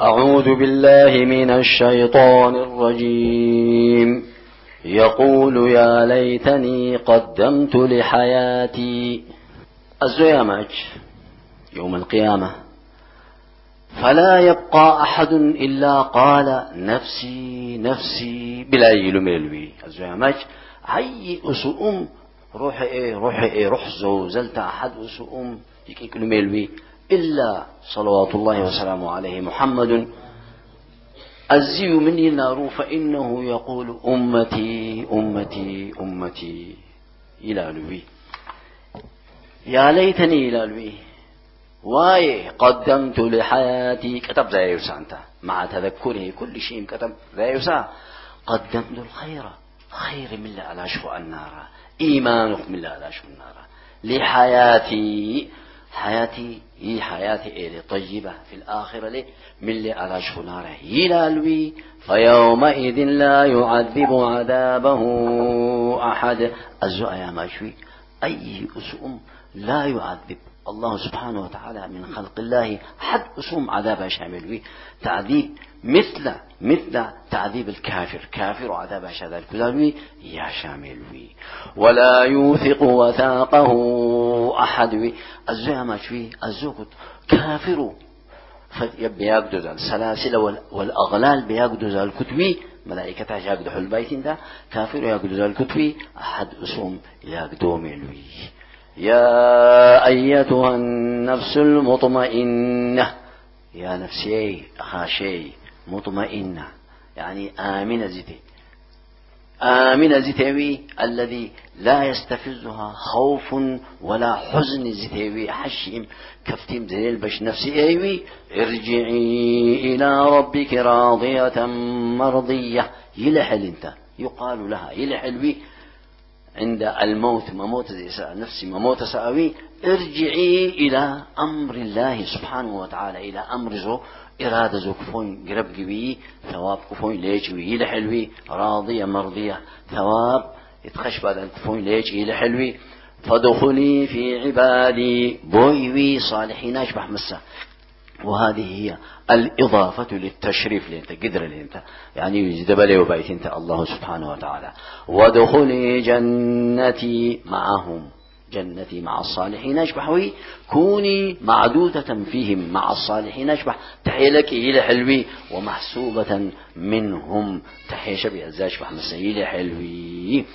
أعوذ بالله من الشيطان الرجيم. يقول يا ليتني قدمت لحياتي. الزيامج يوم القيامة. فلا يبقى أحد إلا قال نفسي نفسي. بلا يلوميلوي الزيامج هي أسؤم. روحي إيه روحي إيه روح زوزلت أحد أسؤم. يكيك ميلوي إلا صلوات الله وسلامه عليه محمد. الزي مني النار فإنه يقول أمتي أمتي أمتي. إلى لوي. يا ليتني إلى لوي. واي قدمت لحياتي. كتب زي يوسانتا مع تذكره كل شيء كتب زي يوسا قدمت الخير. خير من لا ألاش النار. إيمانك من لا ألاش النار. لحياتي. حياتي هي حياتي إيه طيبة في الآخرة لي من اللي على شناره يلالوي فيومئذ لا يعذب عذابه أحد. أزو يا ماشوي. أي أسؤم لا يعذب الله سبحانه وتعالى من خلق الله. حد أسوم عذاب شامل تعذيب مثل مثل تعذيب الكافر. كافر وعذاب شذا الكذابي يا شامل وي ولا يوثق وثاقه أحد. وي الزوء ما شوي كافر بيقدز السلاسل والأغلال بيقدز الكتبي ملائكة يقدح البيت ده كافر يقدز الكتبي أحد أسوم يقدو ملوي يا أيتها النفس المطمئنة يا نفسي خاشي مطمئنة. يعني آمنة زيتي. آمنة زيتيوي الذي لا يستفزها خوف ولا حزن زيتيوي. حشيم كفتيم زي البش نفسي إيوي. ارجعي إلى ربك راضية مرضية. يلحل انت. يقال لها يلحل عند الموت مموت نفسي مموت سأوي ارجعي إلى أمر الله سبحانه وتعالى إلى أمر زو إرادة زو كفوين قرب قوي ثواب كفوين ليجوي لحلوي راضية مرضية ثواب يتخش بعد أن كفوين ليجي لحلوي فادخلي في عبادي بويوي صالحين أشبح مسا وهذه هي الإضافة للتشريف اللي أنت قدر اللي أنت يعني يجدبلي وبيت أنت الله سبحانه وتعالى. وادخلي جنتي معهم. جنتي مع الصالحين أشبح. كوني معدودة فيهم مع الصالحين أشبح. تحية لك إلى حلوي. ومحسوبة منهم. تحية شبيه الزاشبح مسيلة حلوي.